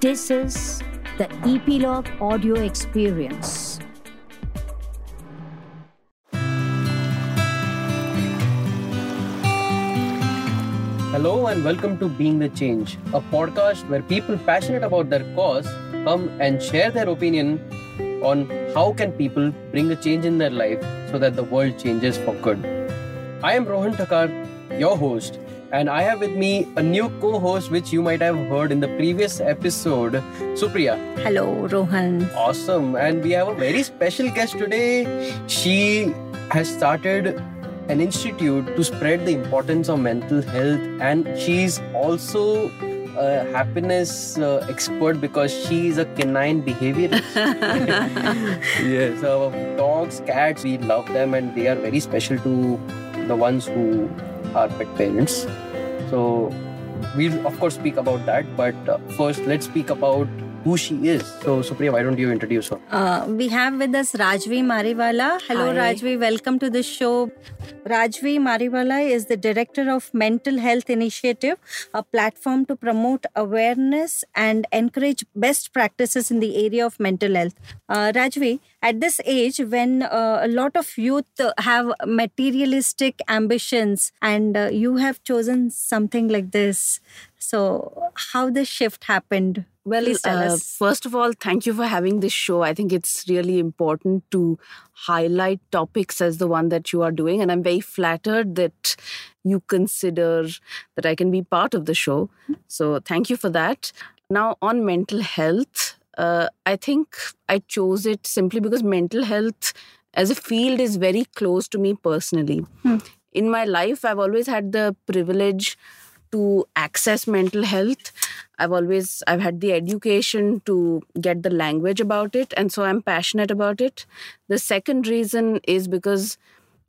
This is the Epilogue Audio Experience. Hello and welcome to Being the Change, a podcast where people passionate about their cause come and share their opinion on how can people bring a change in their life so that the world changes for good. I am Rohan Thakar, your host, and I have with me a new co-host which you might have heard in the previous episode, Supriya. Hello, Rohan. Awesome. And we have a very special guest today. She has started an institute to spread the importance of mental health and she's also a happiness uh, expert because she is a canine behaviorist. yes, so dogs, cats, we love them and they are very special to the ones who are pet parents. So we'll of course speak about that, but uh, first let's speak about who she is. So Supriya, why don't you introduce her? Uh, we have with us Rajvi Mariwala. Hello, Hi. Rajvi. Welcome to the show. Rajvi Mariwala is the director of Mental Health Initiative, a platform to promote awareness and encourage best practices in the area of mental health. Uh, Rajvi, at this age, when uh, a lot of youth have materialistic ambitions, and uh, you have chosen something like this, so how this shift happened? Well, uh, first of all, thank you for having this show. I think it's really important to highlight topics as the one that you are doing. And I'm very flattered that you consider that I can be part of the show. So thank you for that. Now, on mental health, uh, I think I chose it simply because mental health as a field is very close to me personally. Hmm. In my life, I've always had the privilege to access mental health i've always i've had the education to get the language about it and so i'm passionate about it. The second reason is because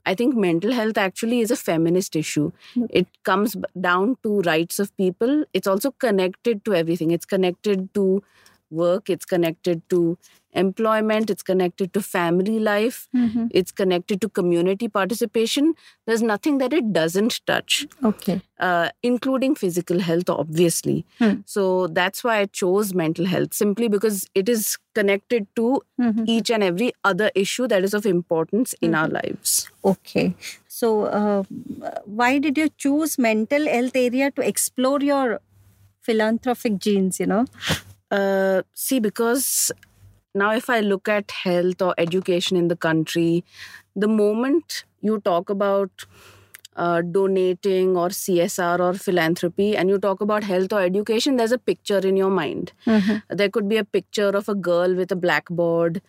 i think mental health actually is a feminist issue. Mm-hmm. It comes down to rights of people. It's also connected to everything. It's connected to work. It's connected to employment it's connected to family life Mhm. it's connected to community participation there's nothing that it doesn't touch Okay. uh, including physical health, obviously. Hmm. So that's why I chose mental health, simply because it is connected to Mhm. each and every other issue that is of importance in our Mm-hmm. lives. Okay. So, uh, why did you choose mental health area to explore your philanthropic genes? You know. Uh, see, because now if I look at health or education in the country, the moment you talk about uh, donating or CSR or philanthropy and you talk about health or education, there's a picture in your mind. There could be a picture of a girl with a blackboard.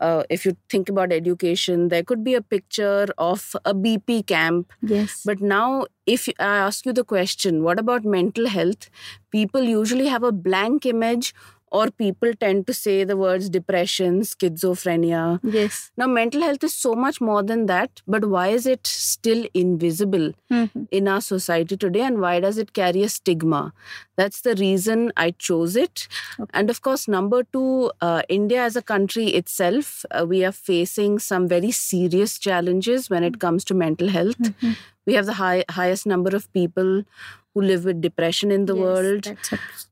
Uh, if you think about education, there could be a picture of a BP camp. Yes. But now, if I ask you the question, what about mental health? People usually have a blank image, or people tend to say the words depression, schizophrenia. yes. Now, mental health is so much more than that, but why is it still invisible Mhm. in our society today and why does it carry a stigma? That's the reason I chose it. Okay. And of course, number two, uh, India as a country itself, uh, we are facing some very serious challenges when it comes to mental health. Mhm. We have the high, highest number of people who live with depression in the Yes, world.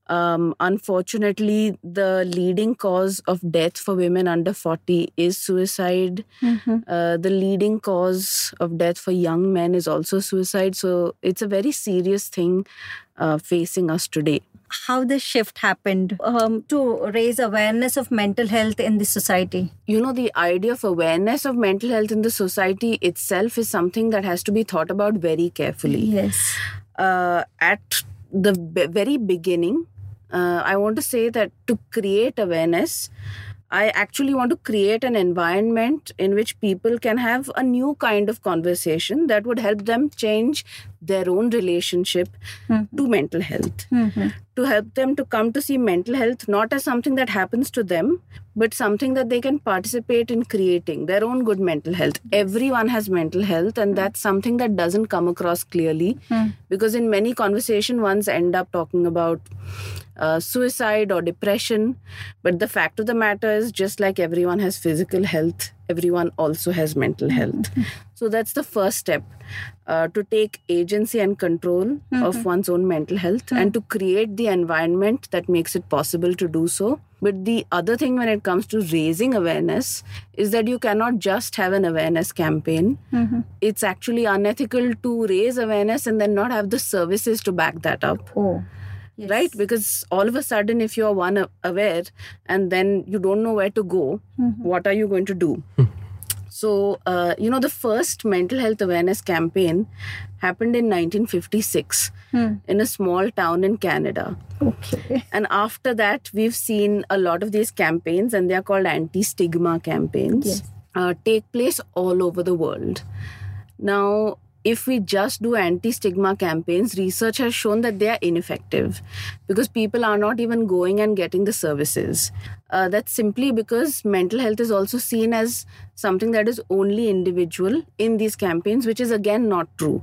Um, unfortunately, the leading cause of death for women under 40 is suicide. Mhm. Uh, the leading cause of death for young men is also suicide. So it's a very serious thing uh, facing us today. How the shift happened um, to raise awareness of mental health in the society? You know, the idea of awareness of mental health in the society itself is something that has to be thought about very carefully. Yes. Uh, at the be- very beginning, uh, I want to say that to create awareness, I actually want to create an environment in which people can have a new kind of conversation that would help them change their own relationship Mhm. to mental health. Mhm. To help them to come to see mental health not as something that happens to them, but something that they can participate in creating their own good mental health. Everyone has mental health, and that's something that doesn't come across clearly Hmm. because in many conversation ones end up talking about uh, suicide or depression but the fact of the matter is just like everyone has physical health everyone also has mental health. so that's the first step uh, to take agency and control of one's own mental health and to create the environment that makes it possible to do so. But the other thing when it comes to raising awareness is that you cannot just have an awareness campaign. It's actually unethical to raise awareness and then not have the services to back that up Oh. Right? Because all of a sudden if you're one aware and then you don't know where to go what are you going to do? So uh, you know the first mental health awareness campaign happened in 1956 in a small town in canada. Okay. and after that we've seen a lot of these campaigns and they're called anti-stigma campaigns Yes. uh, take place all over the world. Now if we just do anti-stigma campaigns research has shown that they are ineffective because people are not even going and getting the services. Uh, that's simply because mental health is also seen as something that is only individual in these campaigns which is again not true.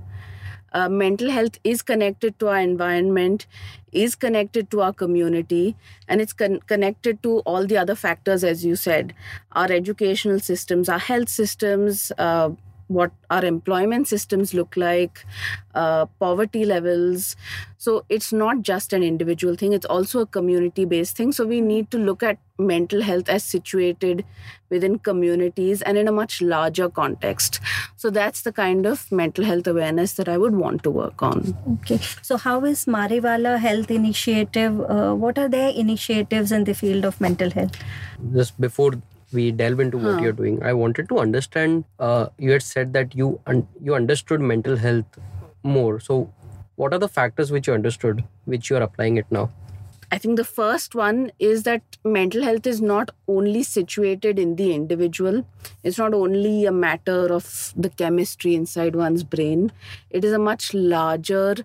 Uh, mental health is connected to our environment is connected to our community and it's con- connected to all the other factors as you said. Our educational systems our health systems uh, what our employment systems look like uh, poverty levels so it's not just an individual thing it's also a community based thing so we need to look at mental health as situated within communities and in a much larger context so that's the kind of mental health awareness that i would want to work on Okay. So, how is Mariwala Health Initiative? Uh, what are their initiatives in the field of mental health? just before we delve into what you're doing i wanted to understand uh, you had said that you un- you understood mental health more so what are the factors which you understood which you are applying it now I think the first one is that mental health is not only situated in the individual. It's not only a matter of the chemistry inside one's brain. It is a much larger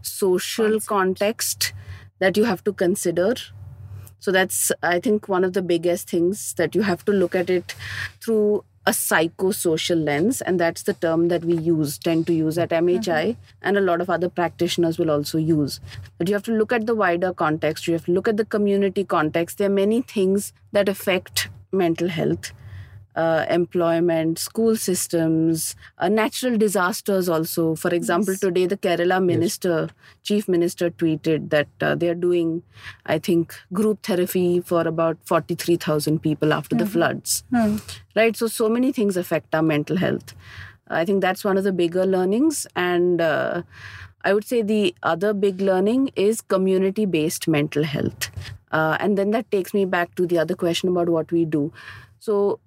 social context that you have to consider. So that's, I think, one of the biggest things that you have to look at it through a psychosocial lens. And that's the term that we use, tend to use at MHI, mm-hmm. and a lot of other practitioners will also use. But you have to look at the wider context, you have to look at the community context. There are many things that affect mental health. Uh, employment, school systems, uh, natural disasters also. For example, today the Kerala minister, chief minister, tweeted that uh, they are doing, I think, group therapy for about 43,000 people after the floods. Right? So, so many things affect our mental health. I think that's one of the bigger learnings. And uh, I would say the other big learning is community based mental health. Uh, and then that takes me back to the other question about what we do. So,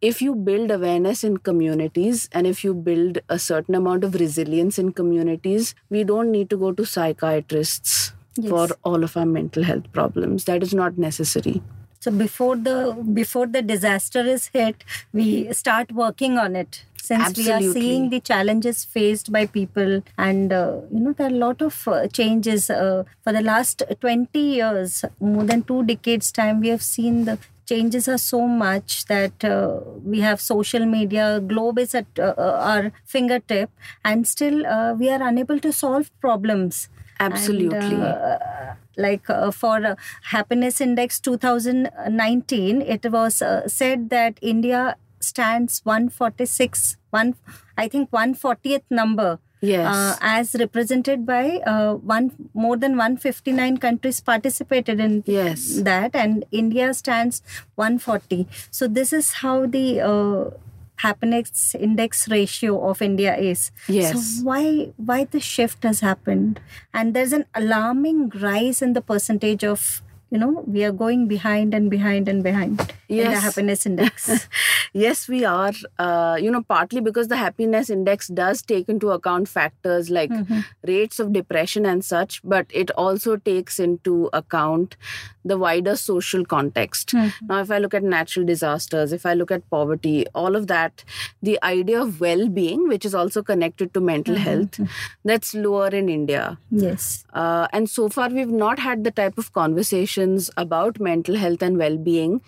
if you build awareness in communities and if you build a certain amount of resilience in communities, we don't need to go to psychiatrists Yes. for all of our mental health problems. That is not necessary. So before the before the disaster is hit, we start working on it. Since we are seeing the challenges faced by people, and uh, you know there are a lot of uh, changes uh, for the last twenty years, more than two decades time, we have seen the changes are so much that uh, we have social media globe is at uh, uh, our fingertip and still uh, we are unable to solve problems and, Absolutely. uh, like uh, for uh, happiness index 2019 it was uh, said that india stands 146 one i think 140th number Yes. uh, as represented by uh, one more than 159 countries participated in Yes. that and india stands 140 so this is how the uh, happiness index ratio of india is Yes. so why why the shift has happened and there's an alarming rise in the percentage of you know we are going behind and behind and behind in the happiness index. Yes we are uh, you know partly because the happiness index does take into account factors like rates of depression and such but it also takes into account the wider social context. Now if i look at natural disasters if i look at poverty all of that the idea of well-being which is also connected to mental health that's lower in india. Yes. Uh, and so far, we've not had the type of about mental health and well being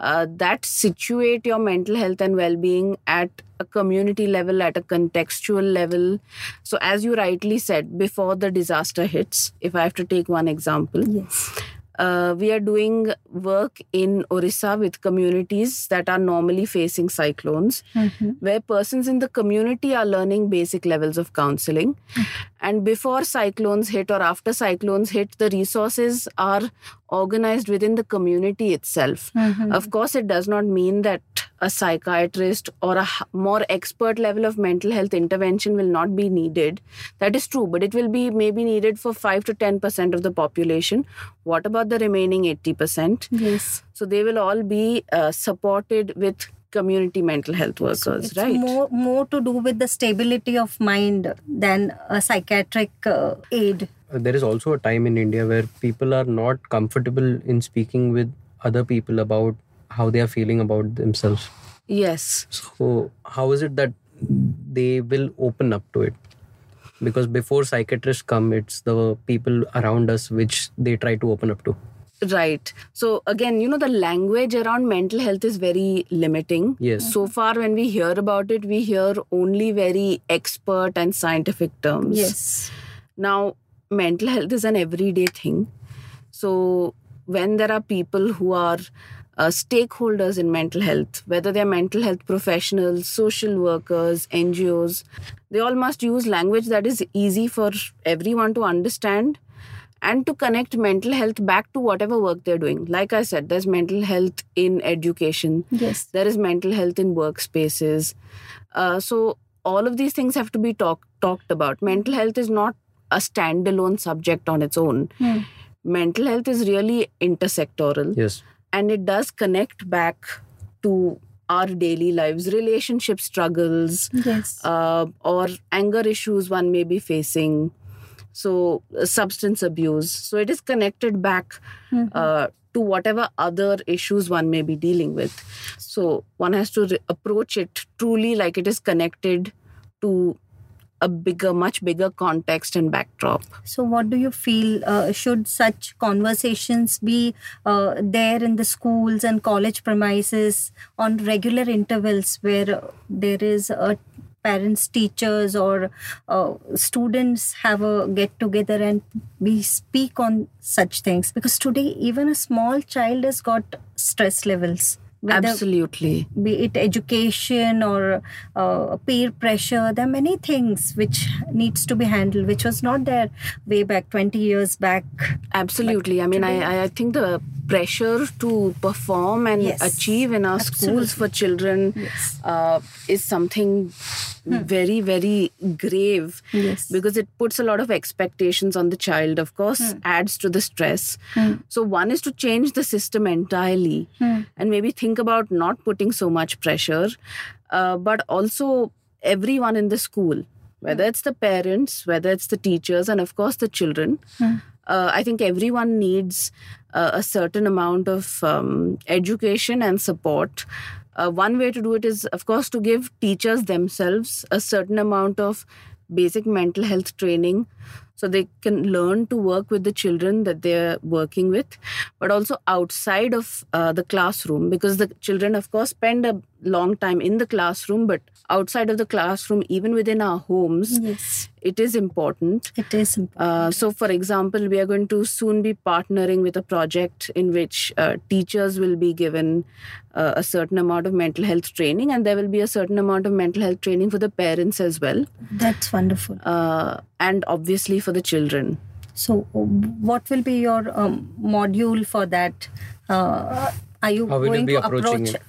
uh, that situate your mental health and well being at a community level, at a contextual level. So, as you rightly said, before the disaster hits, if I have to take one example, yes uh, we are doing work in Orissa with communities that are normally facing cyclones, mm-hmm. where persons in the community are learning basic levels of counseling. Mm-hmm. And before cyclones hit or after cyclones hit, the resources are organized within the community itself. Mm-hmm. Of course, it does not mean that a psychiatrist or a more expert level of mental health intervention will not be needed. That is true, but it will be maybe needed for 5 to 10% of the population. What about the remaining 80%? Yes. So they will all be uh, supported with community mental health workers, It's right? more more to do with the stability of mind than a psychiatric uh, aid. Uh, there is also a time in India where people are not comfortable in speaking with other people about how they are feeling about themselves. yes. So, how is it that they will open up to it? Because before psychiatrists come, it's the people around us which they try to open up to. Right. So again, you know, the language around mental health is very limiting. Yes. So far, when we hear about it, we hear only very expert and scientific terms. Yes. Now, mental health is an everyday thing. So when there are people who are uh, stakeholders in mental health, whether they're mental health professionals, social workers, NGOs, they all must use language that is easy for everyone to understand and to connect mental health back to whatever work they're doing. Like I said, there's mental health in education, Yes. there is mental health in workspaces. Uh, so all of these things have to be talk, talked about. Mental health is not a standalone subject on its own. Hmm. Mental health is really intersectoral Yes. And it does connect back to our daily lives, relationship struggles, Yes. uh, or anger issues one may be facing. So, uh, substance abuse. So, it is connected back uh, to whatever other issues one may be dealing with. So, one has to re- approach it truly like it is connected to a bigger, much bigger context and backdrop. So, what do you feel? Uh, should such conversations be uh, there in the schools and college premises on regular intervals where there is a parents teachers or uh, students have a get together and we speak on such things because today even a small child has got stress levels whether Absolutely. be it education or uh, peer pressure there are many things which needs to be handled which was not there way back 20 years back Absolutely. I mean, I, I think the pressure to perform and Yes. achieve in our schools for children Yes. uh, is something very, very grave Yes. because it puts a lot of expectations on the child, of course, adds to the stress. So, one is to change the system entirely and maybe think about not putting so much pressure, uh, but also everyone in the school. Whether it's the parents, whether it's the teachers, and of course the children, uh, I think everyone needs uh, a certain amount of um, education and support. Uh, one way to do it is, of course, to give teachers themselves a certain amount of basic mental health training so they can learn to work with the children that they're working with, but also outside of uh, the classroom because the children, of course, spend a long time in the classroom, but outside of the classroom, even within our homes, yes it is important. it is important. Uh, so, for example, we are going to soon be partnering with a project in which uh, teachers will be given uh, a certain amount of mental health training, and there will be a certain amount of mental health training for the parents as well, that's wonderful uh, and obviously for the children. so what will be your um, module for that uh, are you How will you going be to approaching approach it?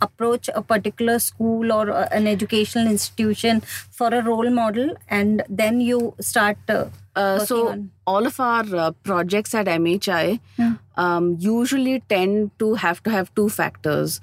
Approach a particular school or uh, an educational institution for a role model and then you start uh, Uh, so on all of our uh, projects at MHI um, usually tend to have to have two factors.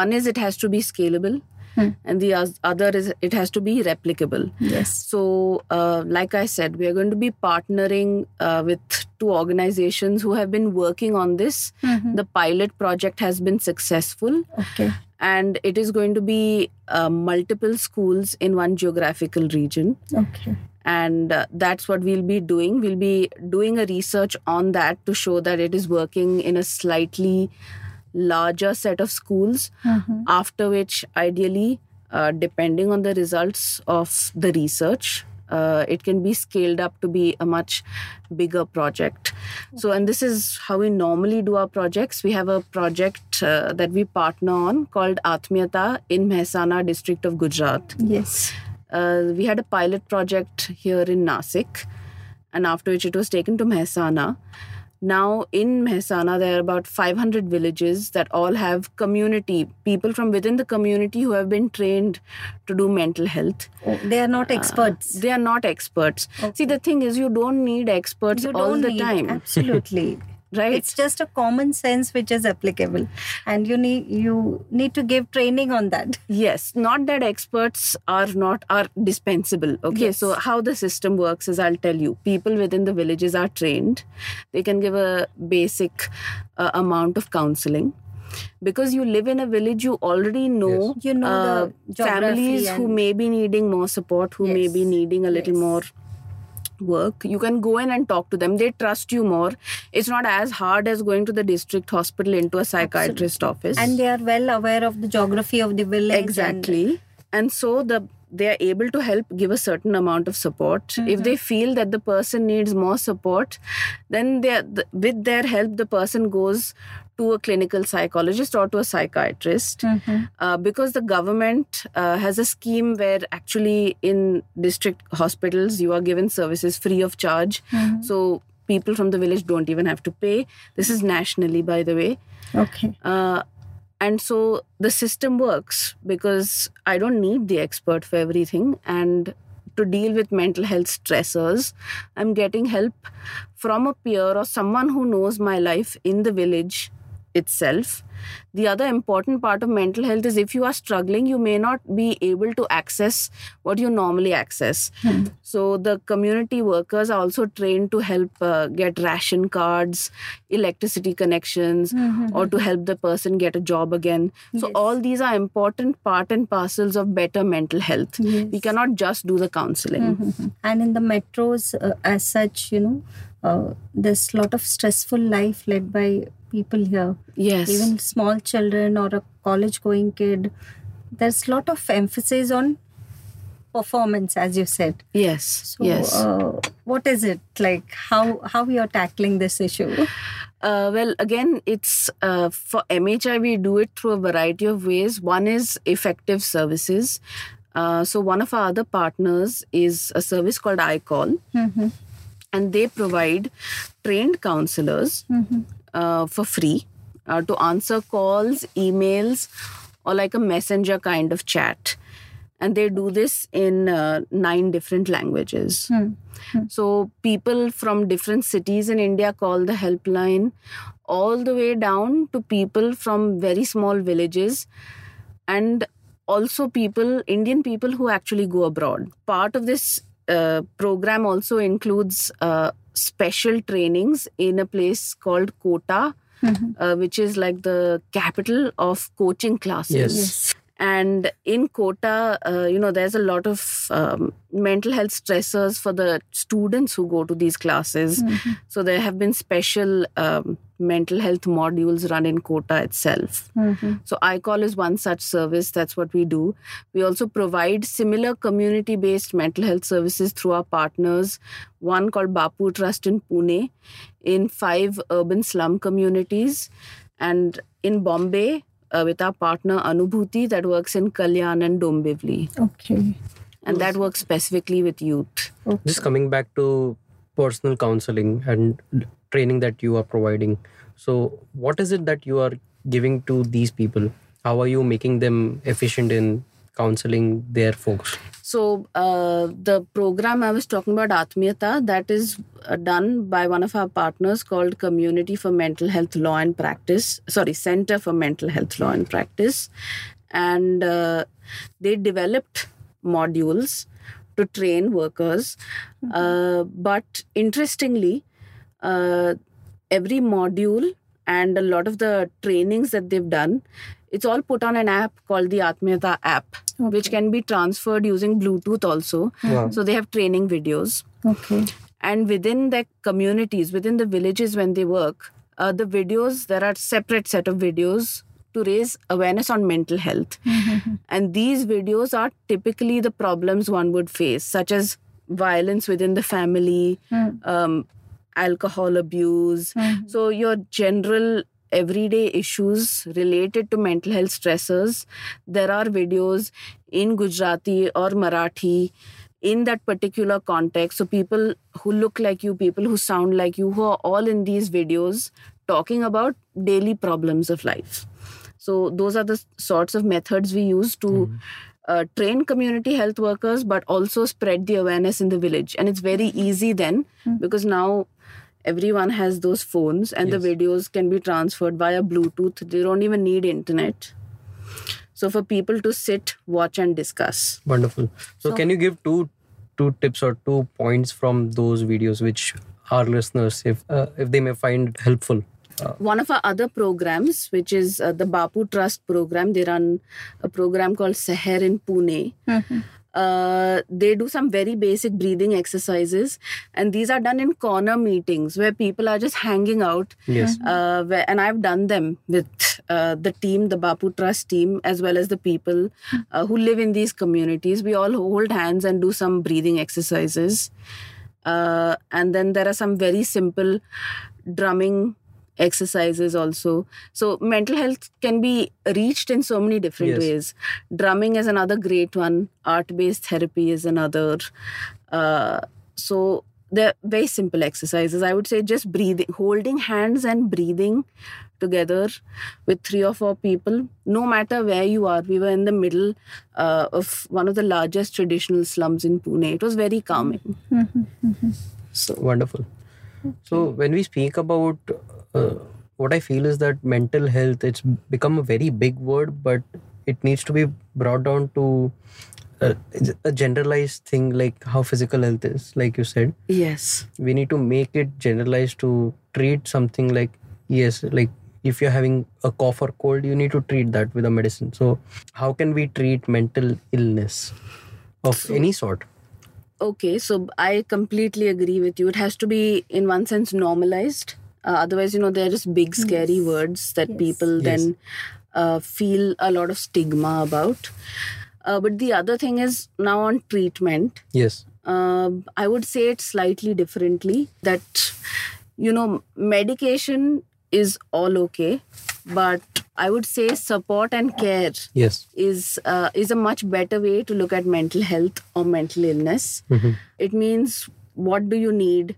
One is it has to be scalable, and the other is it has to be replicable. yes. So, uh, like I said, we are going to be partnering uh, with two organizations who have been working on this. The pilot project has been successful, okay. And it is going to be uh, multiple schools in one geographical region. Okay. And uh, that's what we'll be doing. We'll be doing a research on that to show that it is working in a slightly larger set of schools after which ideally uh, depending on the results of the research uh, it can be scaled up to be a much bigger project. So, and this is how we normally do our projects. We have a project uh, that we partner on called Atmiyata in Mehsana district of Gujarat. Yes. Uh, we had a pilot project here in Nasik, and after which it was taken to Mehsana. Now in Mehsana, there are about 500 villages that all have community people from within the community who have been trained to do mental health. They are not uh, experts. They are not experts. See, the thing is, you don't need experts you all don't the need- time, Absolutely. right? It's just a common sense which is applicable, and you need you need to give training on that. Yes, not that experts are not are dispensable. Okay, Yes. so how the system works is I'll tell you. People within the villages are trained. They can give a basic uh, amount of counseling. Because you live in a village, you already know, You know uh, the families who may be needing more support, who may be needing a little Yes. more work. You can go in and talk to them. They trust you more. It's not as hard as going to the district hospital into a psychiatrist office. And they are well aware of the geography of the village. exactly. And, so the they are able to help give a certain amount of support. If mm-hmm. they feel that the person needs more support then they are, th- with their help the person goes to a clinical psychologist or to a psychiatrist Mhm. uh, because the government uh, has a scheme where actually in district hospitals you are given services free of charge so people from the village don't even have to pay this is nationally by the way Okay. uh, and so the system works because I don't need the expert for everything. And to deal with mental health stressors, I'm getting help from a peer or someone who knows my life in the village itself. The other important part of mental health is if you are struggling, you may not be able to access what you normally access. So the community workers are also trained to help uh, get ration cards, electricity connections, or to help the person get a job again. So Yes. all these are important part and parcels of better mental health. We cannot just do the counseling. Mhm. And in the metros, uh, as such, you know, uh, there's a lot of stressful life led by people here. Yes. Even small children or a college going kid. There's a lot of emphasis on performance, as you said. yes. So, yes. uh, what is it like? How how you're tackling this issue? Uh, well, again, it's uh, for MHI, we do it through a variety of ways. One is effective services. Uh, so, one of our other partners is a service called iCall, Mhm. And they provide trained counselors uh, for free uh, to answer calls, emails, or like a messenger kind of chat. And they do this in uh, nine different languages. So people from different cities in India call the helpline, all the way down to people from very small villages, and also people, Indian people who actually go abroad. Part of this uh, program also includes uh, special trainings in a place called Kota, uh, which is like the capital of coaching classes Yes. and in Kota, uh, you know, there's a lot of um, mental health stressors for the students who go to these classes. So there have been special um, mental health modules run in Kota itself. So iCall is one such service. That's what we do. We also provide similar community-based mental health services through our partners. One called Bapu Trust in Pune, in five urban slum communities, and in Bombay uh, with our partner Anubhuti that works in Kalyan and Dombivli, Okay. and that works specifically with youth. Just coming back to personal counseling and training that you are providing. So, what is it that you are giving to these people? How are you making them efficient in counseling their folks? So uh, the program I was talking about, Atmiyata, that is uh, done by one of our partners called Community for Mental Health Law and Practice. Sorry, Center for Mental Health Law and Practice, and uh, they developed modules to train workers. Uh, but interestingly, uh, every module and a lot of the trainings that they've done, it's all put on an app called the Atmiyata app, which can be transferred using Bluetooth also. Wow. So they have training videos. Okay. And within the communities, within the villages when they work, uh, the videos, there are separate set of videos to raise awareness on mental health. And these videos are typically the problems one would face, such as violence within the family, um, alcohol abuse. Mm-hmm. So, your general everyday issues related to mental health stressors. There are videos in Gujarati or Marathi in that particular context. So, people who look like you, people who sound like you, who are all in these videos talking about daily problems of life. So, those are the sorts of methods we use to mm-hmm. uh, train community health workers, but also spread the awareness in the village. And it's very easy then mm-hmm. because now everyone has those phones and the videos can be transferred via Bluetooth. They don't even need internet. So, for people to sit, watch, and discuss. Wonderful. So, can you give two two tips or two points from those videos which our listeners, if uh, if they may find helpful? Uh, one of our other programs, which is uh, the Bapu Trust program, they run a program called Seher in Pune. Uh, they do some very basic breathing exercises, and these are done in corner meetings where people are just hanging out. yes. Uh, where, and I've done them with uh, the team, the Bapu Trust team, as well as the people uh, who live in these communities. We all hold hands and do some breathing exercises. Uh, and then there are some very simple drumming exercises also. So, mental health can be reached in so many different Yes. ways. Drumming is another great one, art based therapy is another. Uh, so, they're very simple exercises. I would say just breathing, holding hands and breathing together with three or four people, no matter where you are. We were in the middle uh, of one of the largest traditional slums in Pune. It was very calming. So, Wonderful. So when we speak about uh, what I feel is that mental health, it's become a very big word, but it needs to be brought down to a, a generalized thing like how physical health is. Like you said, yes. we need to make it generalized to treat something like yes, like if you're having a cough or cold, you need to treat that with a medicine. So how can we treat mental illness of any sort? Okay, so I completely agree with you. It has to be, in one sense, normalized. Uh, otherwise, you know, they're just big, scary words that Yes. people Yes. then uh, feel a lot of stigma about. Uh, but the other thing is now on treatment. Yes. Um I would say it slightly differently that, you know, medication is all okay, but I would say support and care Yes. is uh, is a much better way to look at mental health or mental illness. It means what do you need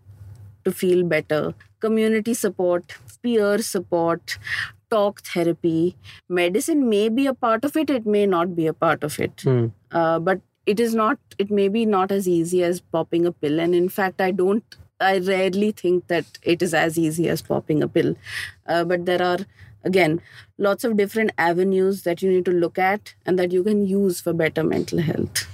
to feel better? Community support, peer support, talk therapy. Medicine may be a part of it. It may not be a part of it. Hmm. Uh, but it is not. It may be not as easy as popping a pill. And in fact, I don't. I rarely think that it is as easy as popping a pill. Uh, but there are again lots of different avenues that you need to look at and that you can use for better mental health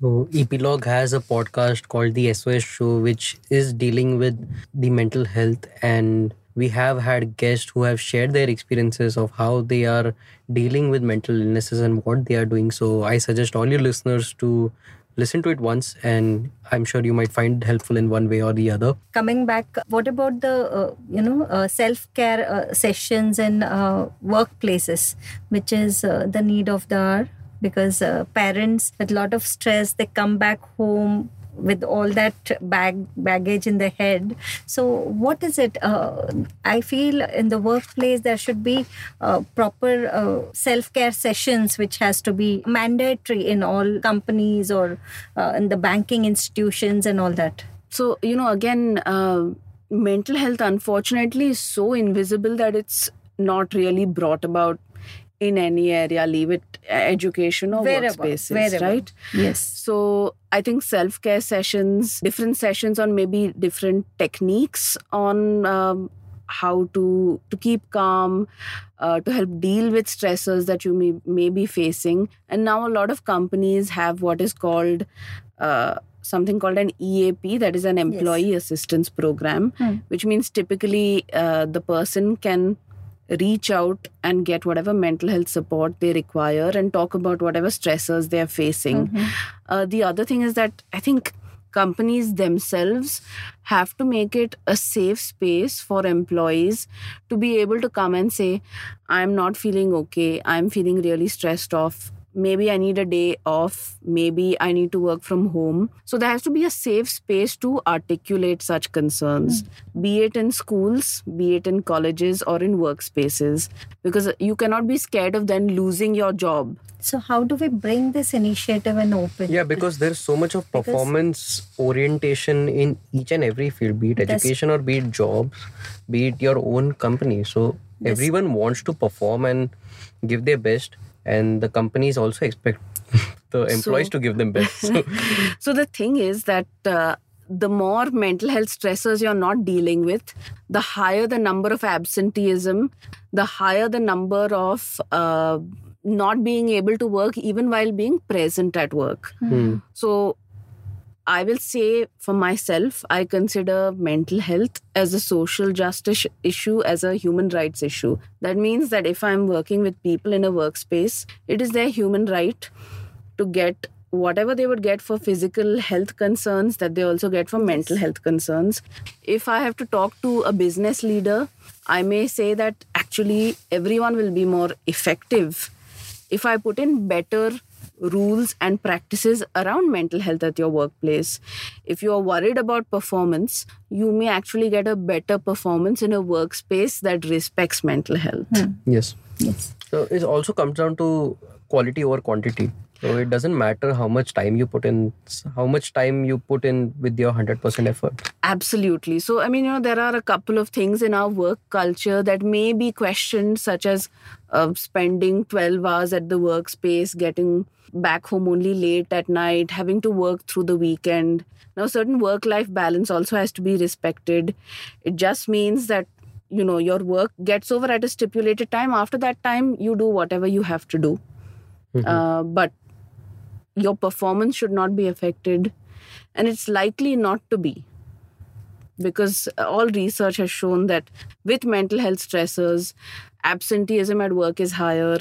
So Epilogue has a podcast called the SOS Show, which is dealing with the mental health, and we have had guests who have shared their experiences of how they are dealing with mental illnesses and what they are doing. So I suggest all your listeners to listen to it once, and I'm sure you might find it helpful in one way or the other. coming back what about the uh, you know uh, self care uh, sessions in uh, workplaces which is uh, the need of the hour because uh, parents with a lot of stress they come back home with all that bag baggage in their head. So what is it uh, i feel in the workplace there should be uh, proper uh, self-care sessions which has to be mandatory in all companies or uh, in the banking institutions and all that. So you know again uh, mental health unfortunately is so invisible that it's not really brought about in any area leave it education or Wherever, workspaces wherever. right yes So I think self care sessions, different sessions on maybe different techniques on um, how to to keep calm, uh, to help deal with stressors that you may may be facing. And now a lot of companies have what is called uh, something called an EAP, that is an employee assistance program, Hmm. which means typically uh, the person can reach out and get whatever mental health support they require and talk about whatever stressors they are facing. Uh, the other thing is that I think companies themselves have to make it a safe space for employees to be able to come and say, I'm not feeling okay, I'm feeling really stressed off. Maybe I need a day off, maybe I need to work from home. So there has to be a safe space to articulate such concerns, hmm. be it in schools, be it in colleges or in workspaces, because you cannot be scared of then losing your job. So how do we bring this initiative and open? Yeah, because there's so much of Because- performance orientation in each and every field, be it education or be it jobs, be it your own company. So everyone wants to perform and give their best, and the companies also expect the employees So- to give them best. So, So the thing is that uh, the more mental health stressors you're not dealing with, the higher the number of absenteeism, the higher the number of uh, not being able to work even while being present at work. hmm. So I will say for myself, I consider mental health as a social justice issue, as a human rights issue. That means that if I'm working with people in a workspace, it is their human right to get whatever they would get for physical health concerns that they also get for mental health concerns. If I have to talk to a business leader, I may say that actually everyone will be more effective if I put in better rules and practices around mental health at your workplace. If you are worried about performance, you may actually get a better performance in a workspace that respects mental health. Hmm. yes. Yes. So it also comes down to quality over quantity. So it doesn't matter how much time you put in, how much time you put in with your 100% effort. Absolutely. So, I mean, you know, there are a couple of things in our work culture that may be questioned, such as uh, spending 12 hours at the workspace, getting back home only late at night, having to work through the weekend. Now, certain work life balance also has to be respected. It just means that, you know, your work gets over at a stipulated time. After that time, you do whatever you have to do. Uh, but your performance should not be affected and it's likely not to be. Because all research has shown that with mental health stressors absenteeism at work is higher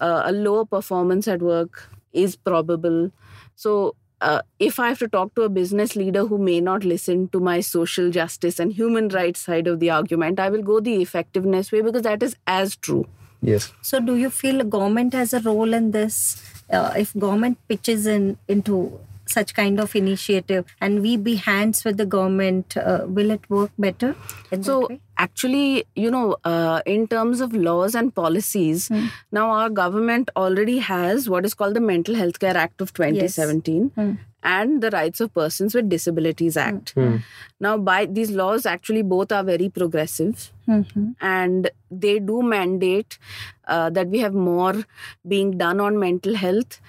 uh, a lower performance at work is probable. So uh, if i have to talk to a business leader who may not listen to my social justice and human rights side of the argument i will go the effectiveness way because that is as true Yes. So do you feel government has a role in this? Uh, if government pitches in into such kind of initiative and we be hands with the government, uh, will it work better? In So actually, you know, uh, in terms of laws and policies, now our government already has what is called the Mental Health Care Act of 2017 Hmm. and the Rights of Persons with Disabilities Act. Now, by these laws, actually both are very progressive. Mhm. And they do mandate uh, that we have more being done on mental health.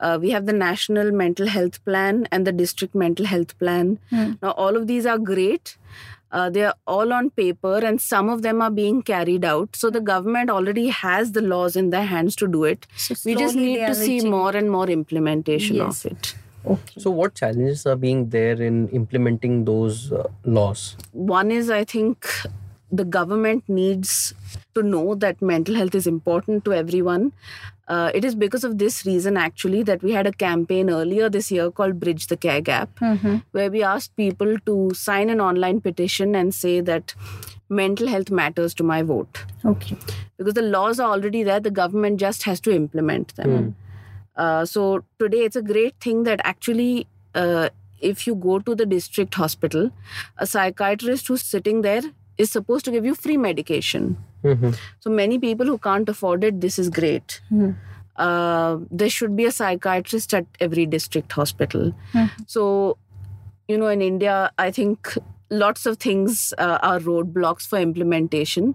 Uh, we have the National Mental Health Plan and the District Mental Health Plan. Now, all of these are great. Uh, they are all on paper, and some of them are being carried out. So, the government already has the laws in their hands to do it. So we just need to are see reaching- more and more implementation Yes. of it. Okay. So what challenges are being there in implementing those uh, laws? One is, I think, the government needs to know that mental health is important to everyone. Uh, it is because of this reason, actually, that we had a campaign earlier this year called Bridge the Care Gap, Mhm. where we asked people to sign an online petition and say that mental health matters to my vote. Okay. Because the laws are already there, the government just has to implement them. Uh, so today it's a great thing that actually, uh, if you go to the district hospital, a psychiatrist who's sitting there is supposed to give you free medication. Mhm. So many people who can't afford it, this is great. Hmm. Uh, there should be a psychiatrist at every district hospital. Hmm. So, you know, in India, I think lots of things uh, are roadblocks for implementation,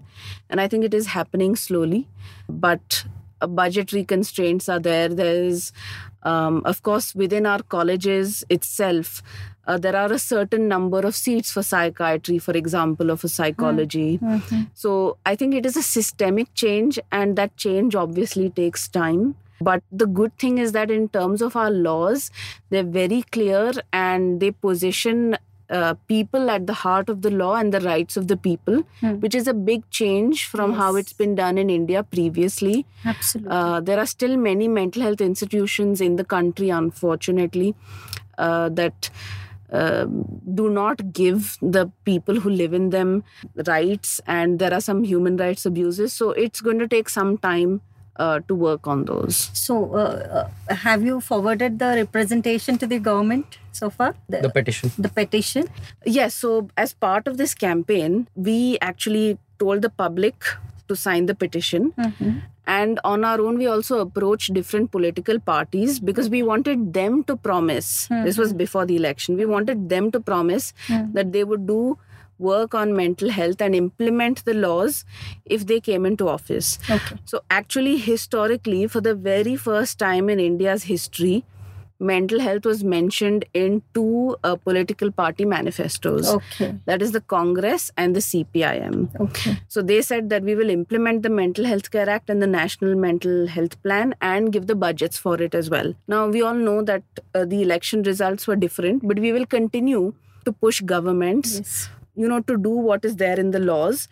and I think it is happening slowly. But uh, budgetary constraints are there. There is, um, of course, within our colleges itself. Uh, there are a certain number of seats for psychiatry, for example, or for psychology. Mhm. So I think it is a systemic change, and that change obviously takes time. But the good thing is that in terms of our laws, they're very clear and they position uh, people at the heart of the law and the rights of the people, Hmm. which is a big change from how it's been done in India previously. Absolutely. Uh, there are still many mental health institutions in the country, unfortunately, uh, that uh, do not give the people who live in them rights, and there are some human rights abuses. So it's going to take some time uh, to work on those. So, uh, uh, have you forwarded the representation to the government so far? The petition. the petition. Yes, so as part of this campaign, we actually told the public to sign the petition. And on our own, we also approached different political parties because we wanted them to promise. This was before the election. We wanted them to promise that they would do work on mental health and implement the laws if they came into office. Okay. So, actually, historically, for the very first time in India's history, mental health was mentioned in two uh, political party manifestos. Okay. That is the Congress and the CPIM. Okay. So they said that we will implement the Mental Health Care Act and the National Mental Health Plan and give the budgets for it as well. Now, we all know that uh, the election results were different, but we will continue to push governments, Yes. You know, to do what is there in the laws.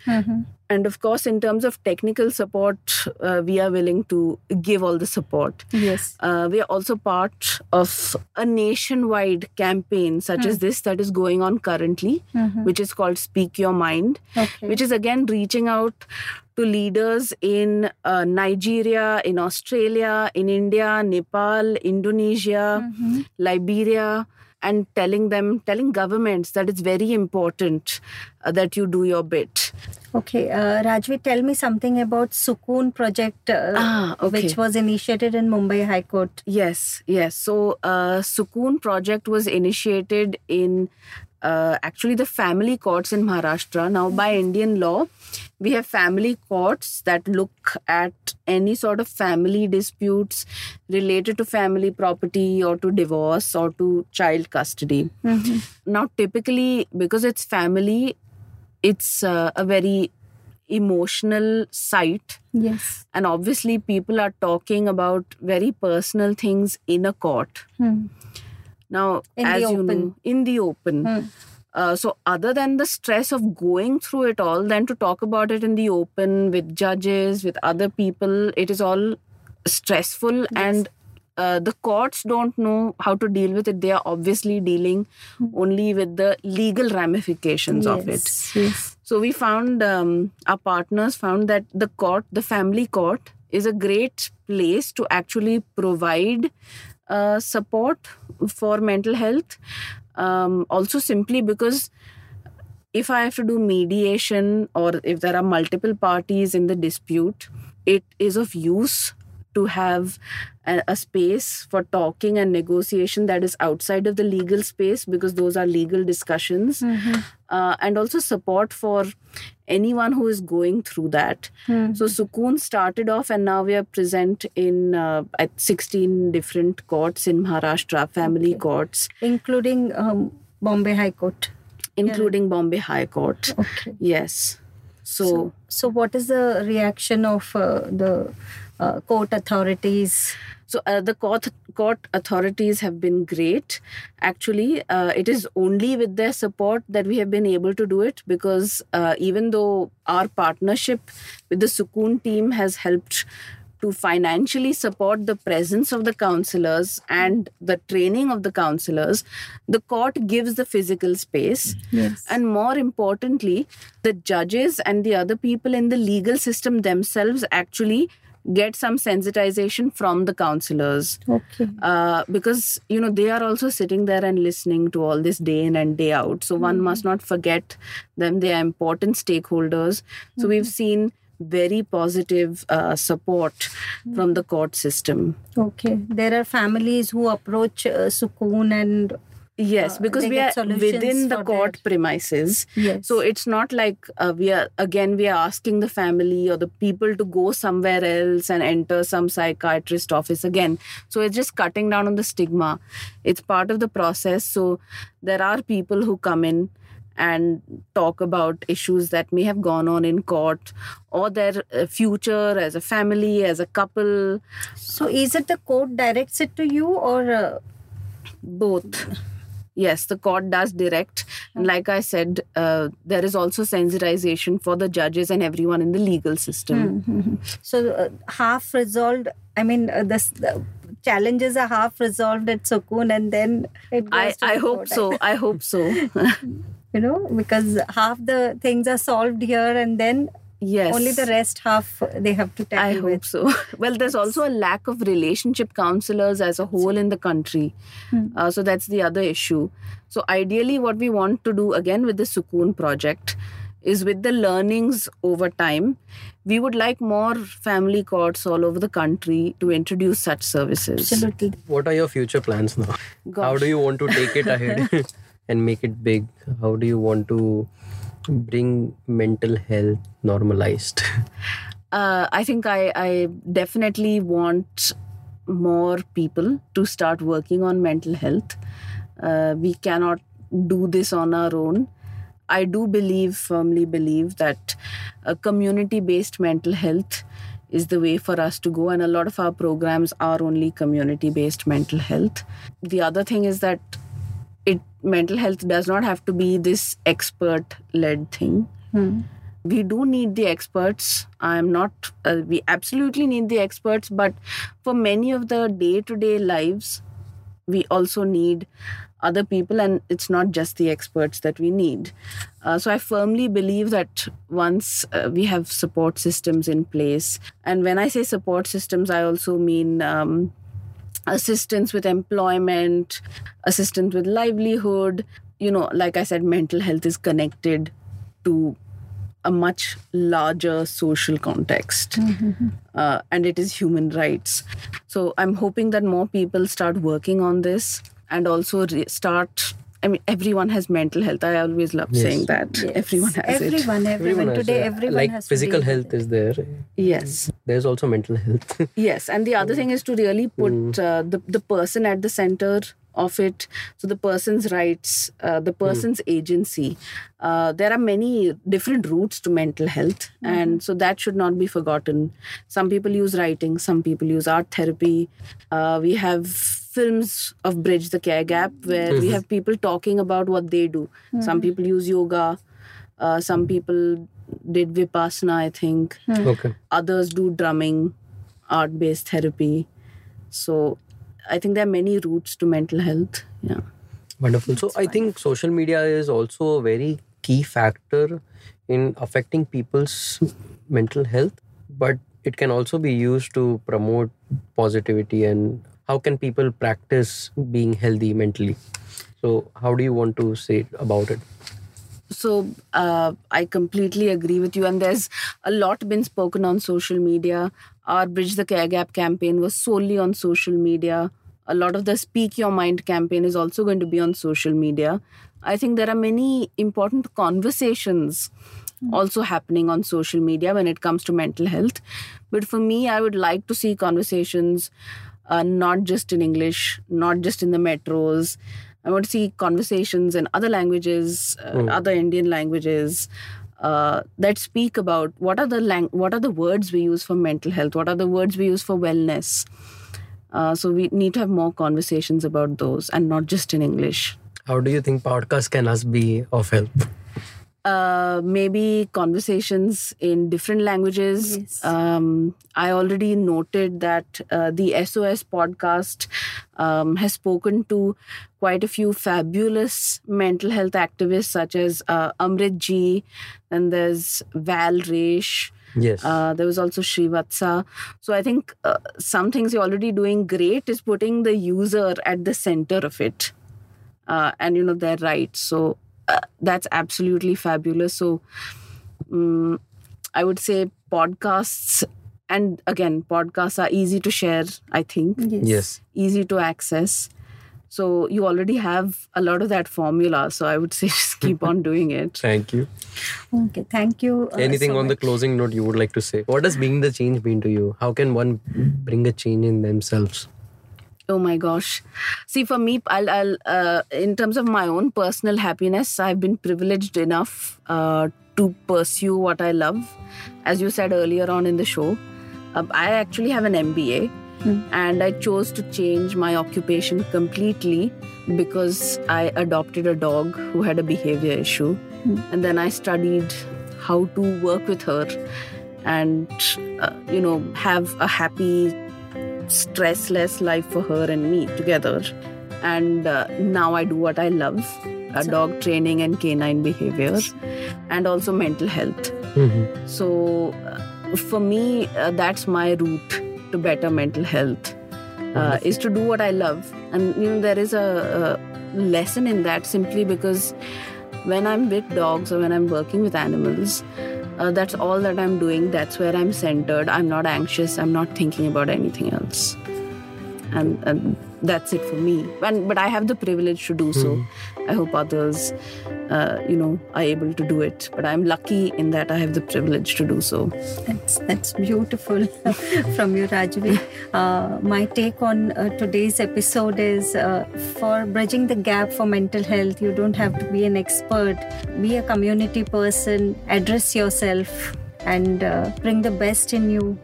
And of course, in terms of technical support, uh, we are willing to give all the support. Yes. Uh, we are also part of a nationwide campaign such as this that is going on currently, which is called Speak Your Mind, Okay. which is again reaching out to leaders in uh, Nigeria, in Australia, in India, Nepal, Indonesia, Liberia. And telling them, telling governments that it's very important uh, that you do your bit. Okay, uh, Rajvi, tell me something about Sukoon project, uh, Ah, okay. which was initiated in Mumbai High Court. Yes, yes. So, uh, Sukoon project was initiated in uh, actually the family courts in Maharashtra. Now, by Indian law, we have family courts that look at any sort of family disputes related to family property or to divorce or to child custody. Now, typically, because it's family, it's uh, a very emotional site Yes. and obviously people are talking about very personal things in a court Hmm. now In as the you open. know in the open Hmm. Uh, so other than the stress of going through it all then to talk about it in the open with judges with other people it is all stressful. And uh, the courts don't know how to deal with it. They are obviously dealing only with the legal ramifications of it. Yes, Yes. so we found um, our partners found that the court, the family court, is a great place to actually provide uh, support for mental health. Um, also, simply because if I have to do mediation or if there are multiple parties in the dispute, it is of use to have a, a space for talking and negotiation that is outside of the legal space because those are legal discussions uh, and also support for anyone who is going through that. So Sukoon started off, and now we are present in uh, at 16 different courts in Maharashtra, family Okay. courts, Including um, Bombay High Court. including Bombay High Court. Okay. Yes. So, So, what is the reaction of uh, the uh, court authorities? so uh, the court court authorities have been great. Actually, uh, it is only with their support that we have been able to do it because uh, even though our partnership with the Sukoon team has helped to financially support the presence of the counselors and the training of the counselors, the court gives the physical space. Yes. And more importantly, the judges and the other people in the legal system themselves actually get some sensitization from the counselors. Okay. uh, because you know they are also sitting there and listening to all this day in and day out. So one must not forget them. They are important stakeholders. So we've seen very positive uh, support from the court system. Okay. There are families who approach uh, Sukoon and yes Uh, because we are within the court their- premises yes. So it's not like uh, we are again we are asking the family or the people to go somewhere else and enter some psychiatrist office again. So it's just cutting down on the stigma. It's part of the process. So there are people who come in and talk about issues that may have gone on in court or their uh, future as a family, as a couple, so is it the court directs it to you or uh, both. Yes, the court does direct. And like I said, uh, there is also sensitization for the judges and everyone in the legal system. so uh, half resolved? I mean, uh, this, the challenges are half resolved at Sukoon, and then it goes I, to I hope court. so. I hope so. you know, because half the things are solved here, and then Yes. Only the rest half they have to tackle I hope with. so. Well, there's also a lack of relationship counselors as a whole in the country. Hmm. Uh, so that's the other issue. So, ideally, what we want to do again with the Sukoon project is with the learnings over time, we would like more family courts all over the country to introduce such services. Absolutely. What are your future plans now? How do you want to take it ahead and make it big? How do you want to bring mental health normalized? uh, I think I, I definitely want more people to start working on mental health. Uh, we cannot do this on our own. I do believe, firmly believe, that a community based mental health is the way for us to go, and a lot of our programs are only community based mental health. The other thing is that mental health does not have to be this expert led thing we do need the experts. I'm not uh, we absolutely need the experts but for many of the day to day lives we also need other people and it's not just the experts that we need. Uh, so i firmly believe that once uh, we have support systems in place and when i say support systems i also mean um, assistance with employment assistance with livelihood. You know like i said mental health is connected to a much larger social context uh, and it is human rights. So i'm hoping that more people start working on this and also re- start i mean everyone has mental health i always love Yes. saying that Yes. everyone has it everyone, everyone, has, today, uh, everyone like has physical deal health is there. yes There's also mental health. Yes, and the other thing is to really put uh, the the person at the center of it. So the person's rights, uh, the person's agency. Uh, there are many different routes to mental health, and so that should not be forgotten. Some people use writing, some people use art therapy. Uh, we have films of Bridge the Care Gap where we mm-hmm. have people talking about what they do. Some hmm. people use yoga. Uh, some people did vipassana, I think hmm. okay. others do drumming art based therapy so i think there are many routes to mental health yeah Wonderful. So I think social media is also a very key factor in affecting people's mental health, but it can also be used to promote positivity and how can people practice being healthy mentally. So how do you want to say about it? so uh, i completely agree with you. And there's a lot been spoken on social media. Our bridge the care gap campaign was solely on social media. A lot of the speak your mind campaign is also going to be on social media. I think there are many important conversations also happening on social media when it comes to mental health. But for me i would like to see conversations uh, not just in english not just in the metros I want to see conversations in other languages, uh, other Indian languages uh, that speak about what are the lang- what are the words we use for mental health, what are the words we use for wellness. Uh, so we need to have more conversations about those and not just in English. How do you think podcasts can us be of help? Uh, maybe conversations in different languages. Yes. Um, I already noted that uh, the SOS podcast um, has spoken to quite a few fabulous mental health activists, such as uh, Amrit Ji, and there's Val Resh. Yes. Uh, there was also Srivatsa. So I think uh, some things you're already doing great is putting the user at the center of it, uh, and you know their rights. So uh, that's absolutely fabulous. So um, I would say podcasts, and again, podcasts are easy to share. I think yes. easy to access. So you already have a lot of that formula. So I would say just keep on doing it. Thank you. Okay, thank you. uh, Anything so on the closing note you would like to say? What does being the change mean to you? How can one bring a change in themselves? Oh my gosh. See, for me, I'll, I'll uh, in terms of my own personal happiness, I've been privileged enough uh, to pursue what I love. As you said earlier on in the show, uh, I actually have an MBA and I chose to change my occupation completely because I adopted a dog who had a behavior issue. And then I studied how to work with her and, uh, you know, have a happy stressless life for her and me together. And uh, now I do what I love uh, dog training and canine behavior, and also mental health. Mhm. So, uh, for me, uh, that's my route to better mental health. Uh, is to do what I love, and you know there is a, a lesson in that simply because when I'm with dogs or when I'm working with animals, uh, that's all that I'm doing. That's where I'm centered. I'm not anxious. I'm not thinking about anything else, and, and that's it for me. And but I have the privilege to do so. I hope others, uh, you know, are able to do it. But I'm lucky in that I have the privilege to do so. That's that's beautiful from you, Rajvi. Uh, my take on uh, today's episode is uh, for bridging the gap for mental health. You don't have to be an expert. Be a community person. Address yourself and uh, bring the best in you.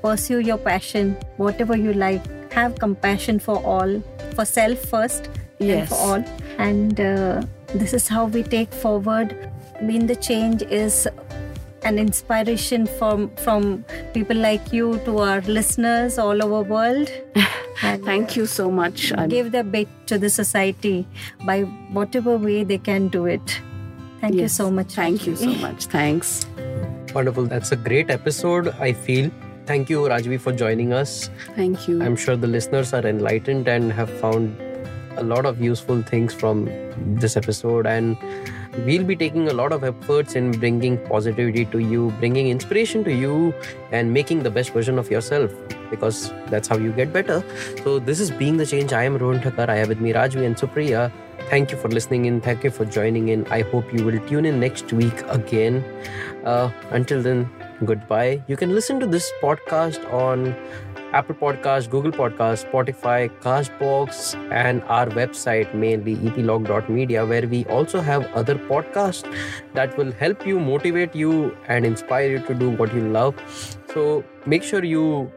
Pursue your passion, whatever you like. Have compassion for all, for self first, and for all. And uh, this is how we take forward. Being the change is an inspiration from from people like you to our listeners all over world. And Thank you so much. Give their bit to the society by whatever way they can do it. Thank you so much. Thank you so much. Thanks. Wonderful. That's a great episode, I feel. Thank you, Rajvi, for joining us. Thank you. I'm sure the listeners are enlightened and have found a lot of useful things from this episode. And we'll be taking a lot of efforts in bringing positivity to you, bringing inspiration to you, and making the best version of yourself because that's how you get better. So, this is Being the Change. I am Rohan Thakkar. I have with me Rajvi and Supriya. Thank you for listening in. Thank you for joining in. I hope you will tune in next week again. Uh, until then, goodbye. You can listen to this podcast on Apple Podcast, Google Podcast, Spotify, Castbox, and our website, mainly eplog.media, where we also have other podcasts that will help you, motivate you, and inspire you to do what you love. So make sure you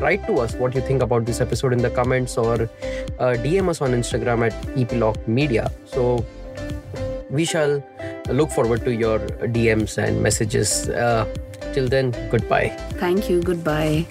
write to us what you think about this episode in the comments or uh, DM us on Instagram at eplog.media. So we shall look forward to your DMs and messages. Uh, till then, goodbye. Thank you. Goodbye.